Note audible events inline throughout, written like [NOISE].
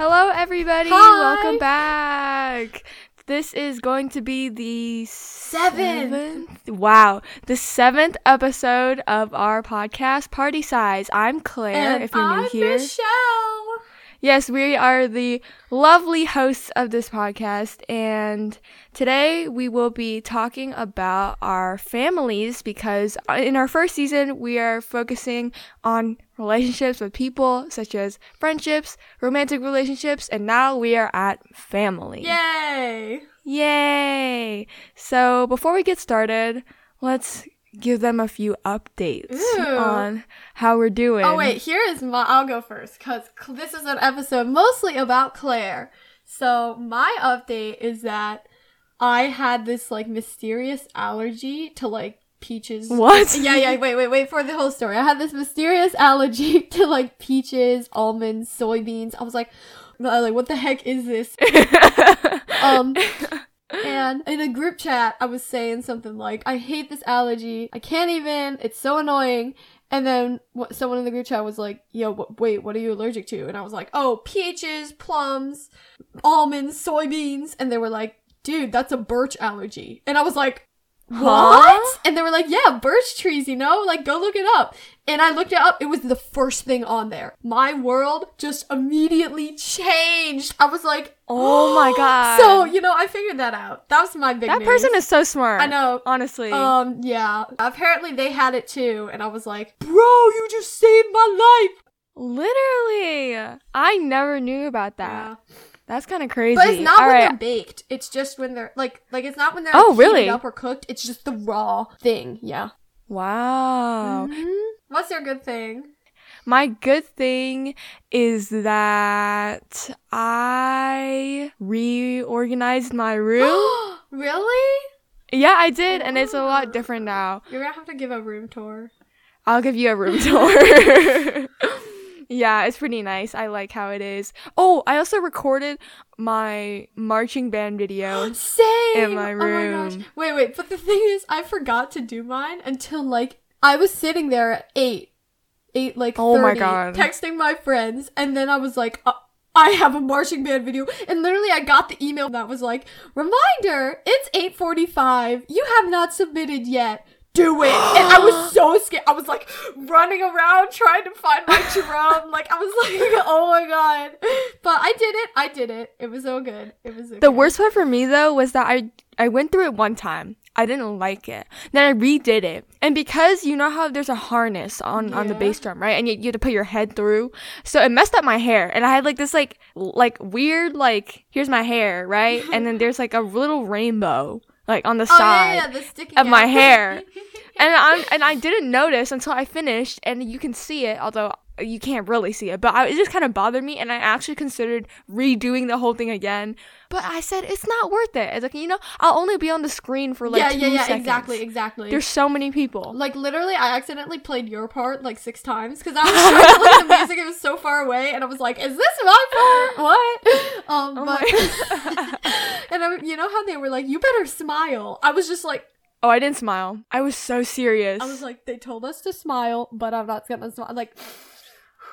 Hello, everybody. Hi. Welcome back. This is going to be the Seventh. seventh- Wow, the seventh episode of our podcast, Party Size. I'm Claire. And if you're I'm new here, Michelle. Yes, we are the lovely hosts of this podcast, and today we will be talking about our families because uh, in our first season we are focusing on relationships with people such as friendships, romantic relationships, and now we are at family. Yay! Yay! So before we get started, let's give them a few updates Ooh. on how we're doing. Oh wait, here is my. I'll go first because this is an episode mostly about Claire. So my update is that I had this like mysterious allergy to like peaches. What? [LAUGHS] Yeah, yeah. Wait, wait, wait for the whole story. I had this mysterious [LAUGHS] allergy to like peaches, almonds, soybeans. I was like, like what the heck is this? [LAUGHS] um and in a group chat i was saying something like i hate this allergy i can't even it's so annoying and then someone in the group chat was like yo wh- wait what are you allergic to and i was like oh peaches plums almonds soybeans and they were like dude that's a birch allergy and i was like what? Huh? And they were like, yeah, birch trees, you know? Like, go look it up. And I looked it up. It was the first thing on there. My world just immediately changed. I was like, Oh my [GASPS] god. So, you know, I figured that out. That was my big that news. person is so smart. I know. Honestly. Um, yeah. Apparently they had it too. And I was like, bro, you just saved my life. Literally. I never knew about that. Yeah. That's kind of crazy. But it's not All when right. they're baked. It's just when they're, like, like it's not when they're Oh, like, really? heated up or cooked. It's just the raw thing. Yeah. Wow. Mhm. What's your good thing? My good thing is that I reorganized my [GASPS] room. really? yeah, I did, and it's a lot oh. different now. You're gonna have to give a room tour. I'll give you a room [LAUGHS] tour. [LAUGHS] yeah, it's pretty nice. I like how it is. Oh, I also recorded my marching band video. [GASPS] Same. In my Oh my room. gosh. Wait, wait. But the thing is, I forgot to do mine until like I was sitting there at eight, eight like Oh my 30, God. texting my friends, and then I was like. Uh, I have a marching band video, and literally, I got the email that was like, "Reminder: It's eight forty-five. You have not submitted yet. Do it!" and I was [GASPS] so scared. I was like running around trying to find my [LAUGHS] drum. Like I was like, [LAUGHS] "Oh my god!" But I did it. I did it. It was so good. It was. So The good. worst part for me though was that I I went through it one time. I didn't like it. Then I redid it, and because you know how there's a harness on on the bass drum, right? And you, you have to put your head through, so it messed up my hair, and I had like this like like weird like here's my hair, right? and then there's like a little rainbow like on the Oh, side. yeah, yeah, of my hair. [LAUGHS] and I and I didn't notice until I finished, and you can see it, although you can't really see it. But I, it just kind of bothered me, and I actually considered redoing the whole thing again. But I said it's not worth it. It's like you know, I'll only be on the screen for like yeah, yeah, yeah, seconds. exactly, exactly. There's so many people. like literally, I accidentally played your part like six times because I [LAUGHS] was trying to play the music. It was so far away, and I was like, "Is this my part? What?" [LAUGHS] Um, Oh but [LAUGHS] and I, you know how they were like, "You better smile." I was just like, oh, I didn't smile. I was so serious. I was like, they told us to smile, but I'm not gonna smile. Like,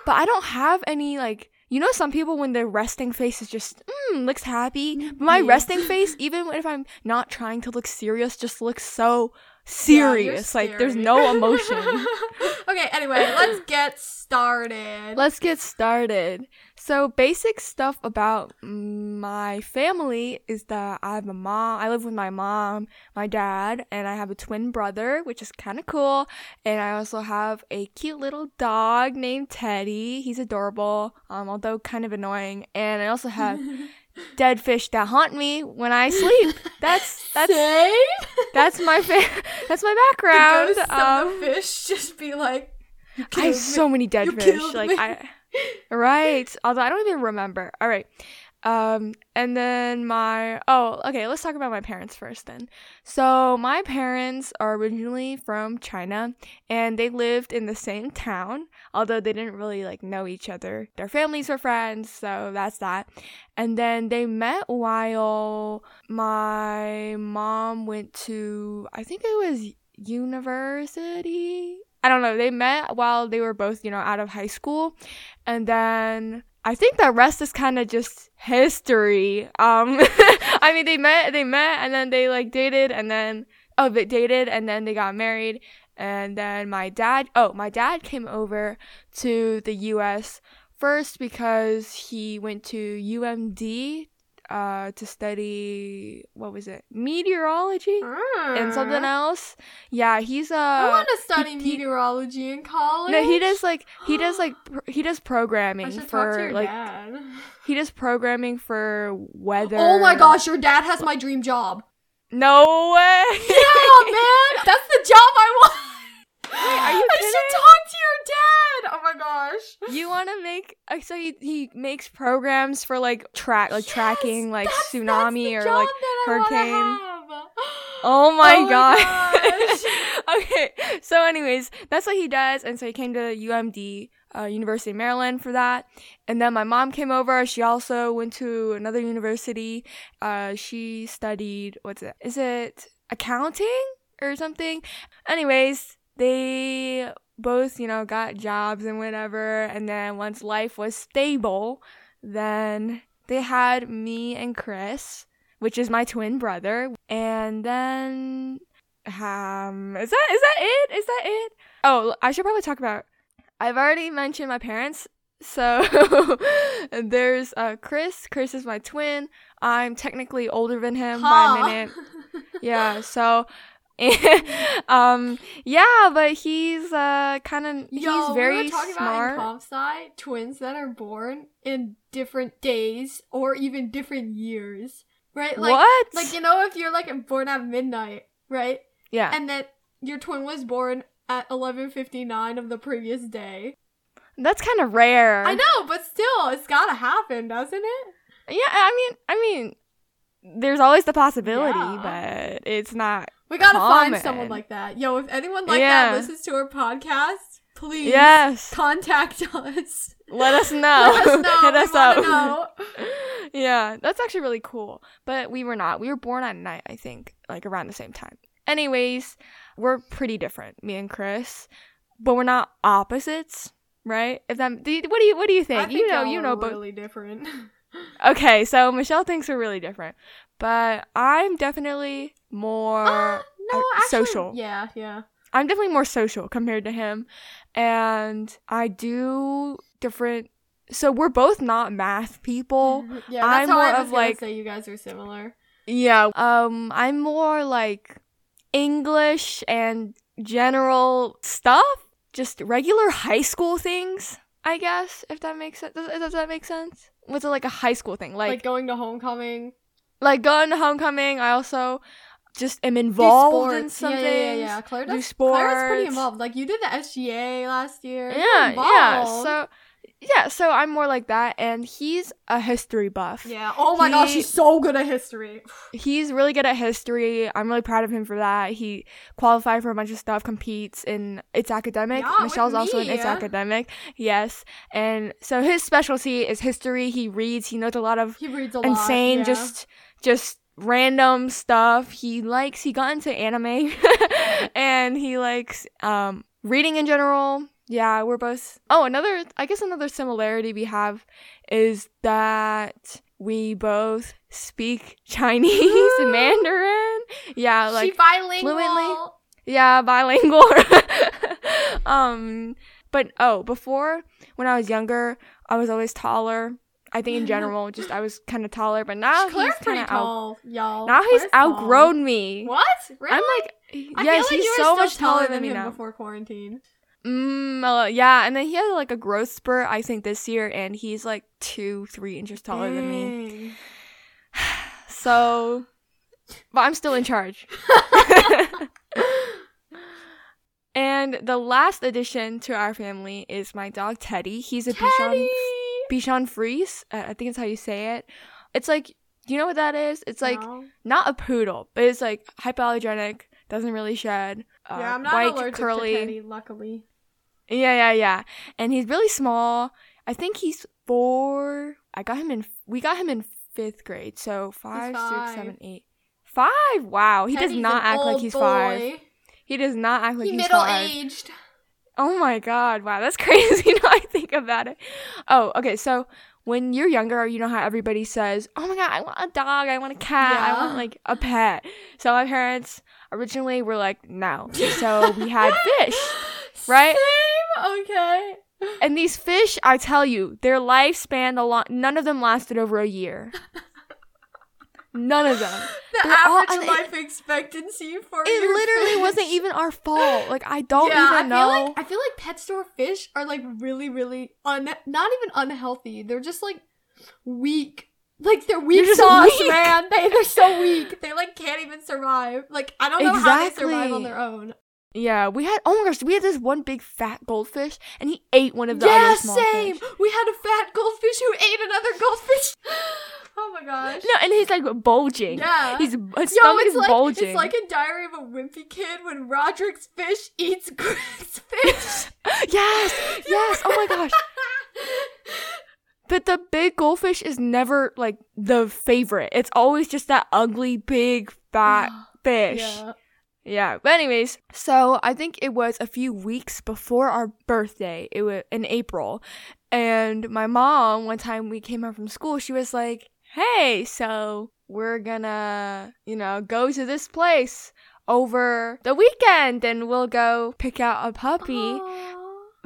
but I don't have any like. You know, some people when their resting face is just mm, looks happy, but my Yeah. resting face, even if I'm not trying to look serious, just looks so yeah, serious. like there's no [LAUGHS] emotion. [LAUGHS] okay, anyway, let's get started. Let's get started. So, basic stuff about my family is that I have a mom. I live with my mom, my dad, and I have a twin brother, which is kind of cool. And I also have a cute little dog named Teddy. He's adorable, um, although kind of annoying. And I also have [LAUGHS] dead fish that haunt me when I sleep. [LAUGHS] That's that's Same. that's my fa- [LAUGHS] that's my the background. ghosts Um, of the fish just be like, "You I have killed so many dead You fish. Like me. I [LAUGHS] Right. Although I don't even remember. All right. Um and then my oh, okay, let's talk about my parents first then. So, my parents are originally from China and they lived in the same town, although they didn't really like know each other. Their families were friends, so that's that. And then they met while my mom went to I think it was university. I don't know. They met while they were both, you know, out of high school. And then I think the rest is kind of just history. Um, [LAUGHS] I mean, they met, they met, and then they like dated, and then oh, they dated, and then they got married, and then my dad, oh, my dad came over to the U.S. first because he went to UMD uh, to study what was it, meteorology and something else. Yeah, he's uh. I want to study he- he- meteorology in college. no, he does like he does [GASPS] like pr- he does programming should talk to for like dad. [LAUGHS] he does programming for weather. Oh my gosh, your dad has my dream job. No way. Yeah, man, [LAUGHS] that's the job I want. Wait, are you I kidding? should talk your dad. Oh my gosh. You want to make uh, so he, he makes programs for like track like Yes, tracking like that's- that's tsunami the or like hurricane. [GASPS] Oh my Oh my god. [LAUGHS] okay. So anyways, that's what he does and so he came to UMD uh, University of Maryland for that. And then my mom came over. She also went to another university. Uh, she studied what's it? Is it accounting or something? Anyways, they both, you know, got jobs and whatever. And then once life was stable, then they had me and Chris, which is my twin brother. And then, um, is that is that it? Is that it? Oh, I should probably talk about. I've already mentioned my parents. So [LAUGHS] there's uh Chris. Chris is my twin. I'm technically older than him by a minute. [LAUGHS] Yeah. So. [LAUGHS] um yeah but he's uh kind of he's Yo, very we were talking smart about in comp sci twins that are born in different days or even different years, right? Like, what like you know, if you're like born at midnight, right, yeah and then your twin was born at eleven fifty nine of the previous day. that's kind of rare I know, but still, it's gotta happen, doesn't it? Yeah, I mean, I mean, there's always the possibility, Yeah. but it's not. We gotta find someone like that. Yo, if anyone like Yeah. that listens to our podcast, please Yes, contact us. let us know. [LAUGHS] Let us know. [LAUGHS] Hit us up. know. [LAUGHS] yeah, that's actually really cool. But we were not. We were born at night, I think, like around the same time. Anyways, we're pretty different, me and Chris, but we're not opposites, right? If that, do you, what do you, what do you think? I you know, you know, but really different. Okay. So Michelle thinks we're really different, but I'm definitely more. Uh, no, uh, actually, social. Yeah, yeah. I'm definitely more social compared to him. And I do different so we're both not math people. Yeah, that's I'm how more I was of, like- say you guys are similar. Yeah. Um I'm more like English and general stuff, just regular high school things, I guess, if that makes sense. Does, does that make sense? What's it like a high school thing? Like, Like going to homecoming. like going to homecoming, I also just am involved in sports. some yeah, yeah, yeah, yeah. Claire do does, Claire's pretty involved. Like you did the SGA last year. Yeah yeah so yeah so i'm more like that and he's a history buff Yeah. Oh my gosh, he's so good at history. [SIGHS] he's really good at history i'm really proud of him for that he qualified for a bunch of stuff competes in it's academic Yeah, michelle's also in me. it's academic yes and so his specialty is history he reads he knows a lot of He reads a lot. insane yeah. just just random stuff he likes he got into anime [LAUGHS] and he likes um reading in general yeah we're both oh another i guess another similarity we have is that we both speak chinese and mandarin yeah like she bilingual. fluently. yeah, bilingual. [LAUGHS] um, but oh, before when I was younger, I was always taller. I think in [LAUGHS] general, just I was kind of taller, but now Claire's he's pretty kind of out. tall, y'all. Now he's Claire's tall. outgrown me. What? Really? I'm like, yes, like he's so much taller than me him now. before quarantine. Mm, uh, yeah, and then he had like a growth spurt, I think, this year, and he's like two, three inches taller than me. [SIGHS] So, but I'm still in charge. [LAUGHS] and the last addition to our family is my dog Teddy. He's a Bichon Teddy! Bichon Frise. Uh, I think it's how you say it. It's like, do you know what that is? It's like No. not a poodle, but it's like hypoallergenic, doesn't really shed. Uh, yeah, I'm not white, allergic curly. to luckily. Yeah, yeah, yeah. And he's really small. I think he's four. I got him in. We got him in fifth grade. So five, six, five. seven, eight. Five. Wow. He does not act like he's boy. five. He does not act like He he's middle five. aged. Oh my god, wow, that's [LAUGHS] crazy now I think about it. Oh, okay, so when you're younger, you know how everybody says, Oh my god, I want a dog, I want a cat, I want like a pet. So my parents originally were like, No. [LAUGHS] So we had fish. Right? Same. Okay. And these fish, I tell you, their lifespan a lot none of them lasted over a year. None of them. [LAUGHS] The They're all- average it- life expectancy for It literally fish. wasn't even our fault. Like I don't yeah, I even feel know. like I feel like pet store fish are like really, really un not even unhealthy. They're just like weak. Like they're weak just sauce, weak. man. They they're so weak. [LAUGHS] They like can't even survive. Like I don't know how they survive on their own. Yeah, we had. Oh my gosh, we had this one big fat goldfish, and he ate one of the yeah, other small same. fish. We had a fat goldfish who ate another goldfish. [LAUGHS] oh my gosh. No, and he's like bulging. Yeah. he's his Yo, stomach it's is like bulging. it's like a Diary of a Wimpy Kid when Rodrick's fish eats [LAUGHS] Greg's fish. yes, yes. Oh my gosh. But the big goldfish is never like the favorite. It's always just that ugly big fat [GASPS] fish. yeah. Yeah, but anyways, so I think it was a few weeks before our birthday. It was in April. And my mom, one time we came home from school, she was like, "Hey, so we're gonna, you know, go to this place over the weekend and we'll go pick out a puppy." Aw.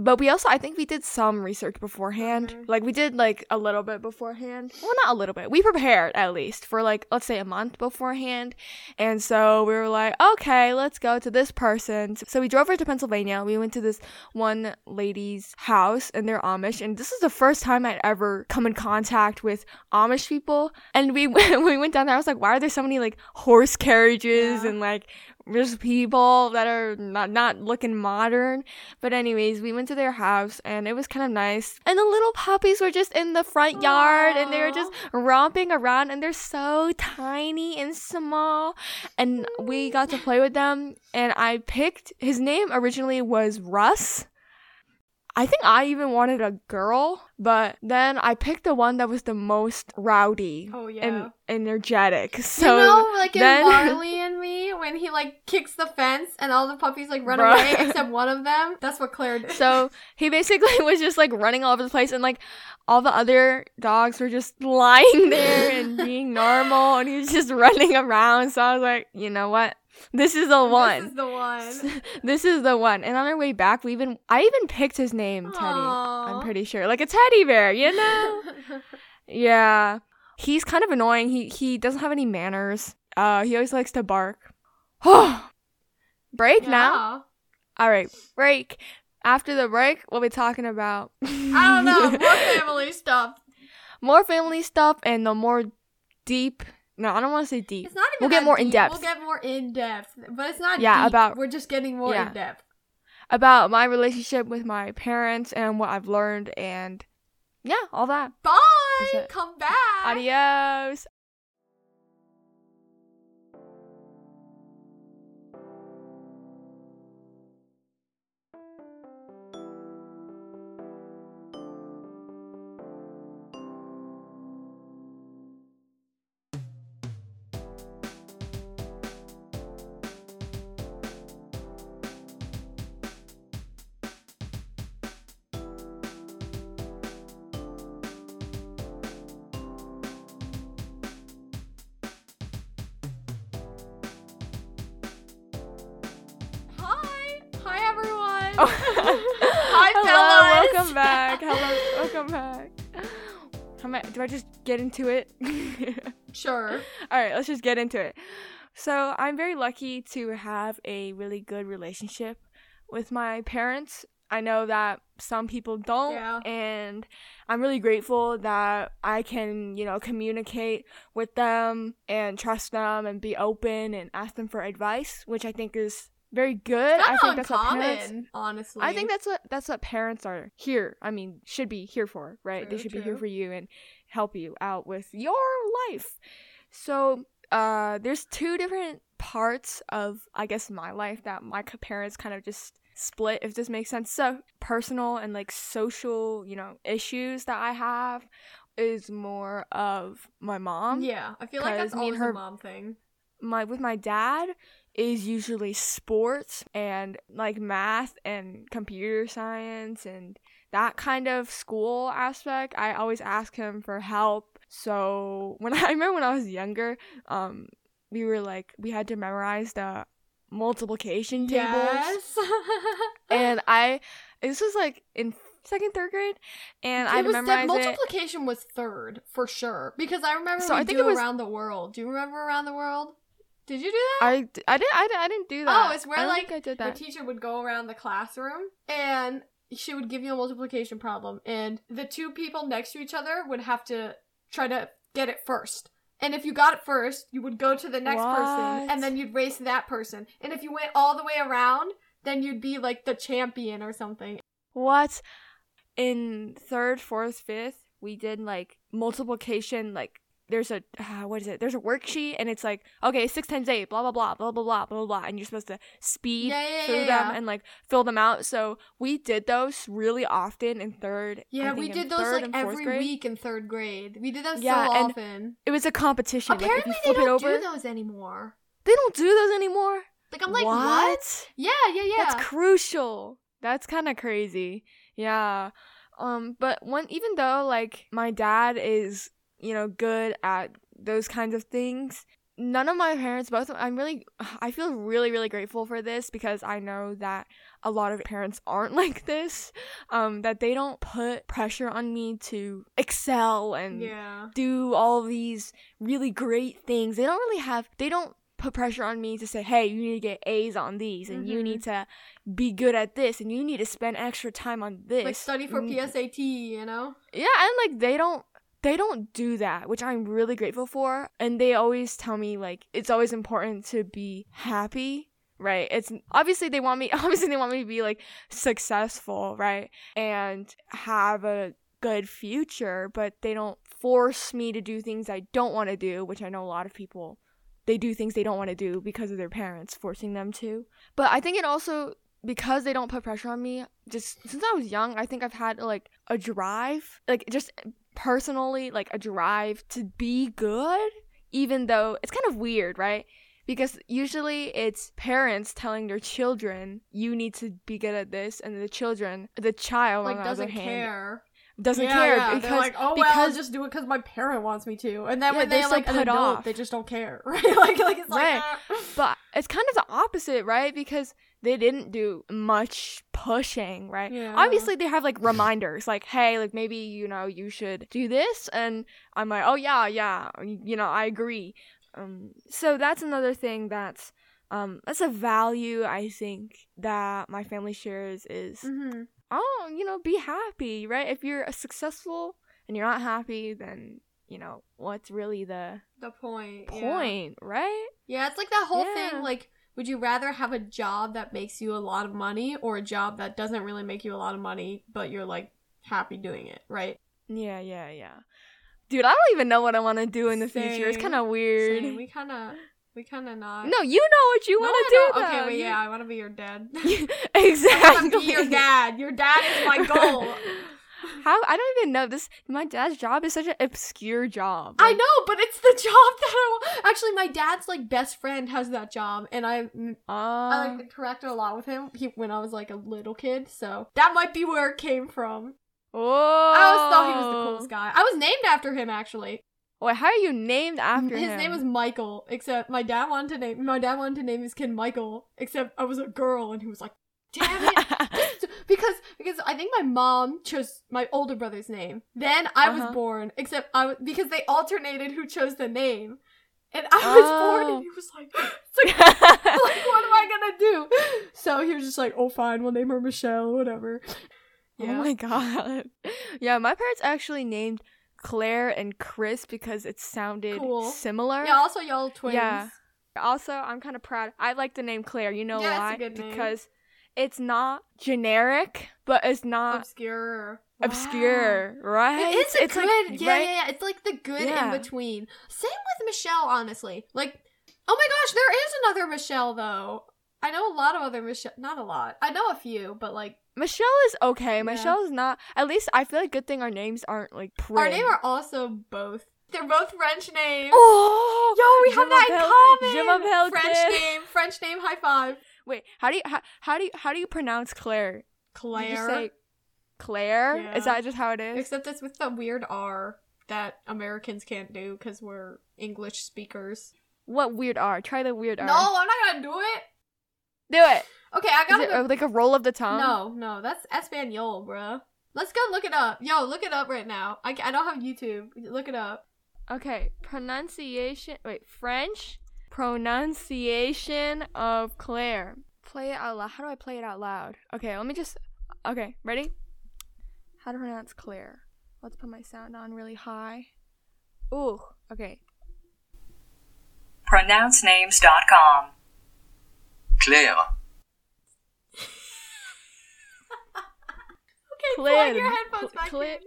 But we also, I think we did some research beforehand. Mhm. Like we did like a little bit beforehand. Well, not a little bit. We prepared at least for like let's say a month beforehand. And so we were like, okay, let's go to this person. So we drove over to Pennsylvania. We went to this one lady's house, and they're Amish. And this is the first time I'd ever come in contact with Amish people. And we [LAUGHS] we went down there. I was like, why are there so many like horse carriages Yeah. and like there's people that are not not looking modern. But anyways, we went to their house and it was kind of nice. And the little puppies were just in the front yard and they were just romping around and they're so tiny and small. And we got to play with them and I picked his name originally was Russ. I think I even wanted a girl, but then I picked the one that was the most rowdy Oh yeah. and energetic. So you know, like in then- [LAUGHS] Marley and Me, when he like kicks the fence and all the puppies like run Bruh. away except one of them. That's what Claire did. So he basically [LAUGHS] was just like running all over the place, and like all the other dogs were just lying there and being normal, and he was just [LAUGHS] running around. So I was like, you know what? This is the one. This is the one. [LAUGHS] This is the one. And on our way back, we even I even picked his name Teddy. I'm pretty sure, like a teddy bear, you know? [LAUGHS] yeah. He's kind of annoying. He he doesn't have any manners. Uh, he always likes to bark. [SIGHS] break now. All right, break. After the break, we'll be talking about I don't know. More [LAUGHS] family stuff. more family stuff and the more deep. No, I don't want to say deep. It's not even. We'll get more in depth. We'll get more in depth, but it's not. Yeah, deep. about- We're just getting more yeah. in depth. About my relationship with my parents and what I've learned and yeah, all that. Bye. Come back. Adios. Oh. [LAUGHS] Hi, Hello, fellas. welcome back. Hello, [LAUGHS] welcome back. How am I, do I just get into it? [LAUGHS] Sure. All right, let's just get into it. So, I'm very lucky to have a really good relationship with my parents. I know that some people don't, Yeah. and I'm really grateful that I can, you know, communicate with them and trust them and be open and ask them for advice, which I think is very good. I think that's what parents uncommon, honestly. I think that's what that's what parents are here. I mean, should be here for, right? they True, should be here for you and help you out with your life. So, uh there's two different parts of I guess my life that my parents kind of just split if this makes sense. So, personal and like social, you know, issues that I have is more of my mom yeah, I feel like that's 'cause me and always her- a mom thing. my with my dad is usually sports and like math and computer science and that kind of school aspect. I always ask him for help. So when [LAUGHS] I remember when I was younger, um, we were like we had to memorize the multiplication tables, Yes. [LAUGHS] and I this was like in second third grade, and I it was memorized that it. multiplication was third for sure because I remember So we I think do it was- around the world. Do you remember around the world? Did you do that? I, I didn't I, didn't- I didn't do that. Oh, it's where, I like, I did the teacher would go around the classroom and she would give you a multiplication problem and the two people next to each other would have to try to get it first. And if you got it first, you would go to the next person and then you'd race that person. And if you went all the way around, then you'd be like the champion or something. What? In third, fourth, fifth, we did like multiplication. Like there's a uh, what is it? There's a worksheet, and it's like okay, six times eight, blah blah blah blah blah blah blah blah, and you're supposed to speed Yeah, yeah, through yeah, them and like fill them out. So we did those really often in third. Yeah, we did those like every grade. week in third grade. We did those Yeah, so and often. It was a competition. like, Apparently, if you they don't over, do those anymore. they don't do those anymore. Like I'm like, what? Yeah, yeah, yeah. That's crucial. That's kind of crazy. Yeah. Um but when even though like my dad is, you know, good at those kinds of things, none of my parents both I'm really I feel really really grateful for this because I know that a lot of parents aren't [LAUGHS] like this. Um that they don't put pressure on me to excel and yeah. do all these really great things. They don't really have they don't put pressure on me to say, "Hey, you need to get A's on these and you Mhm. need to be good at this and you need to spend extra time on this." Like study for Mm, PSAT, you know? Yeah, and like they don't they don't do that, which I'm really grateful for. And they always tell me like it's always important to be happy, right? It's obviously they want me [LAUGHS] obviously they want me to be like successful, right? And have a good future, but they don't force me to do things I don't want to do, which I know a lot of people they do things they don't want to do because of their parents forcing them to. But I think it also because they don't put pressure on me, just since I was young, I think I've had like a drive, like just personally, like a drive to be good, even though it's kind of weird, right? Because usually it's parents telling their children, you need to be good at this, and the children, the child, Like on the other doesn't hand, care. doesn't yeah, care yeah. because They're like, oh well, I'll because just do it because my parent wants me to. And then Yeah, when they're they're so like put adult, off. they just don't care, [LAUGHS] right? like, like it's like, ah. but it's kind of the opposite, right? Because they didn't do much pushing, right? Yeah. Obviously, they have like reminders, like, hey, like maybe you know you should do this, and I'm like, oh yeah, yeah, you know, I agree. Um, so that's another thing that's um that's a value I think that my family shares is Mhm. oh you know be happy, right? If you're successful and you're not happy, then you know what's really the the point. yeah. point, right? Yeah, it's like that whole Yeah. thing. Like, would you rather have a job that makes you a lot of money or a job that doesn't really make you a lot of money, but you're like happy doing it, right? Yeah, yeah, yeah. Dude, I don't even know what I want to do in the future. It's kind of weird. Same. We kind of, we kind of not. No, you know what you No, want to do. Okay, though. wait, You- yeah, I want to be your dad. [LAUGHS] exactly. I want to be your dad. Your dad is my goal. [LAUGHS] How I don't even know this. My dad's job is such an obscure job. I know, but it's the [LAUGHS] job that I want. Actually, my dad's like best friend has that job, and I I Uh, like interacted a lot with him he, when I was like a little kid. So that might be where it came from. Oh, I always thought he was the coolest guy. I was named after him actually. Wait, how are you named after his him? His name was Michael. Except my dad wanted to name my dad wanted to name his kid Michael. Except I was a girl, and he was like, "Damn it." [LAUGHS] Because because I think my mom chose my older brother's name. Then I was Uh-huh. born. Except I was because they alternated who chose the name, and I was born, Oh. and he was like, [GASPS] like, [LAUGHS] like, what am I gonna do? So he was just like, oh, fine, we'll name her Michelle, whatever. Oh my god. Yeah, my parents actually named Claire and Chris because it sounded Cool. similar. yeah. Also, y'all twins. Yeah. Also, I'm kind of proud. I like the name Claire. You know Yeah, why? good name. It's not generic, but it's not Obscure. obscure, right? It is a it's good, like, yeah, right? yeah, yeah. It's like the good Yeah. in between. Same with Michelle, honestly. Like, oh my gosh, there is another Michelle though. I know a lot of other Michelle. Not a lot. I know a few, but like Michelle is okay. Michelle is not. At least I feel like good thing our names aren't like our name are also both They're both French names. Oh, Yo, we have that in common. French name, French name. High five. Wait, how do you how, how do you how do you pronounce Claire? You just Claire. say Claire? Is that just how it is? Except it's with the weird R that Americans can't do because we're English speakers. What weird R? Try the weird R. No, I'm not gonna do it. do it. Okay, I gotta go. uh, like a roll of the tongue? No, no, that's Espanol, bruh. Let's go look it up. Yo, look it up right now. I, I don't have YouTube. Look it up. Okay, pronunciation. Wait, French pronunciation of Claire. Play it out loud. How do I play it out loud? Okay, let me just. Okay, ready? How to pronounce Claire? Let's put my sound on really high. Ooh, okay. pronouncenames.com. Claire, [LAUGHS] Okay, Claire. plug your headphones back Claire. in.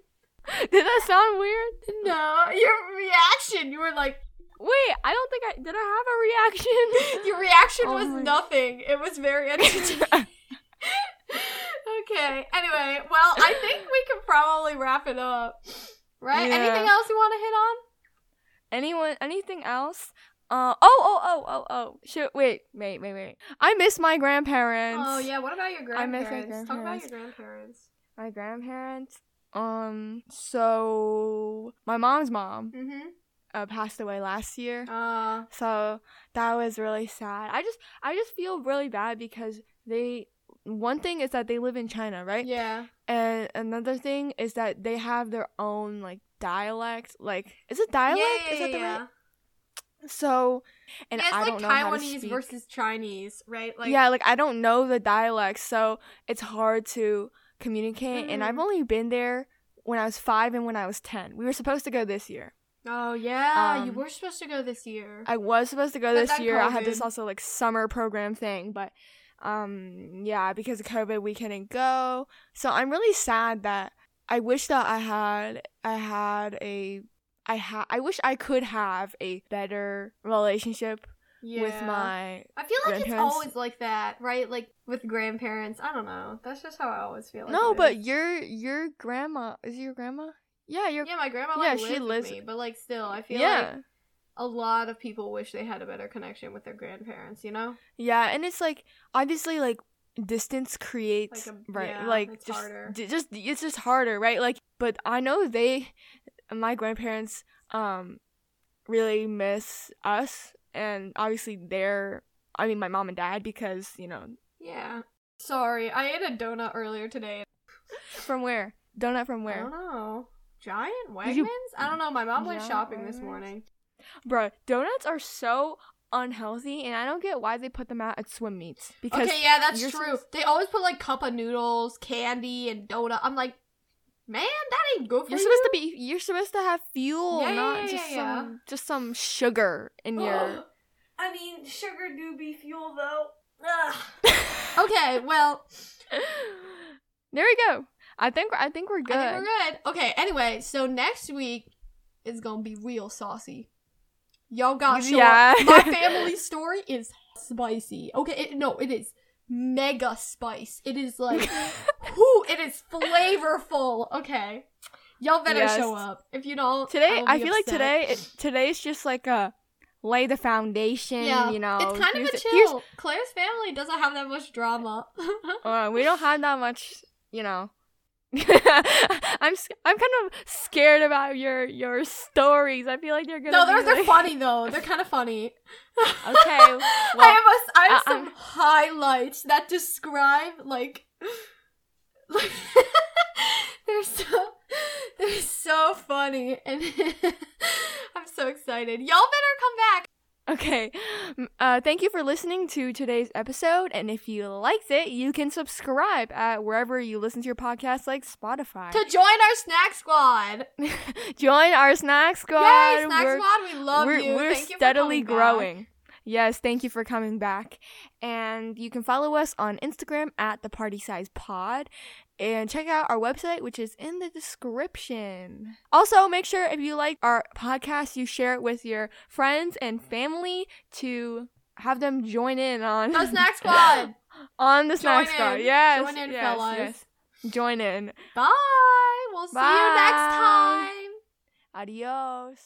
Did that sound weird? No, your reaction. You were like, Wait, I don't think I did. I have a reaction. [LAUGHS] your reaction Oh was nothing. It was very [LAUGHS] entertaining. okay. Anyway, well, I think we can probably wrap it up. Right? Yeah. Anything else you want to hit on? Anyone? Anything else? Uh oh oh oh oh oh. Shoot, wait wait wait wait. I miss my grandparents. Oh yeah. What about your grandparents? I miss my grandparents? Talk about your grandparents. My grandparents. Um. So my mom's mom Mm-hmm. Uh, passed away last year. Uh. So that was really sad. I just I just feel really bad because they. One thing is that they live in China, right? Yeah. And another thing is that they have their own like dialect. Like, is it dialect? Yeah, yeah, is that the yeah. right? So, and yeah, it's I like don't know how to Taiwanese versus Chinese, right? Like yeah, like I don't know the dialect, so it's hard to communicate. And I've only been there when I was five and when I was ten. We were supposed to go this year. Oh yeah, you Um, were supposed to go this year. I was supposed to go But this year. I had this also like summer program thing, but um yeah, because of COVID we couldn't go. So I'm really sad that I wish that I had I had a I ha- I wish I could have a better relationship yeah. with my I feel like it's always like that, right? Like with grandparents. I don't know. That's just how I always feel. Like No, but your your grandma is your grandma? Yeah, your yeah, my grandma yeah, like she lives me, but like still, I feel yeah. like a lot of people wish they had a better connection with their grandparents. You know? Yeah, and it's like obviously like distance creates Like a- right yeah, like it's just harder. d- just it's just harder, right? Like but I know they my grandparents um really miss us and obviously they're I mean my mom and dad because, you know, Yeah. Sorry, I ate a donut earlier today. from where? Donut from where I don't know. Giant Wegmans? You- I don't know. My mom went Giant shopping this morning. Bro, donuts are so unhealthy and I don't get why they put them out at swim meets because Okay, yeah, that's true. supposed- They always put like cup of noodles, candy, and donut. I'm like, man, that ain't good for You're you. supposed to be. You're supposed to have fuel, Yeah, yeah, not yeah, just yeah, yeah. some just some sugar in your. [GASPS] I mean, sugar do be fuel though. [LAUGHS] okay, well, [LAUGHS] there we go. I think I think we're good. I think we're good. Okay, anyway, so next week is gonna be real saucy. Y'all got show Yeah. up. My [LAUGHS] family story is spicy. Okay, it, no, it is mega spice. It is like, [LAUGHS] whoo, it is flavorful. Okay, y'all better Yes. show up. If you don't, Today, I be feel like upset. today it, today's just like a lay the foundation. Yeah, you know, it's kind of a chill. Claire's family doesn't have that much drama. [LAUGHS] Uh, we don't have that much, you know. [LAUGHS] I'm I'm kind of scared about your your stories. I feel like they're gonna. no, be they're they're like- funny though. [LAUGHS] They're kind of funny. Okay, [LAUGHS] I have a, I have uh, some highlights that describe like, like they're so they're so funny and I'm so excited. Y'all better come back. Okay. Uh, thank you for listening to today's episode. And if you liked it, you can subscribe at wherever you listen to your podcast, like Spotify. to join our snack squad. [LAUGHS] Join our snack squad. Yay, snack we're, squad, we love we're, you. we're Thank you for steadily back. growing. Yes, thank you for coming back. And you can follow us on Instagram at the Party Size Pod. And check out our website, which is in the description. Also, make sure if you like our podcast, you share it with your friends and family to have them join in on The [LAUGHS] snack squad. on the snack Join squad. in. Yes, Join in, yes, fellas. yes. Join in. Bye. We'll see you next time. Adios.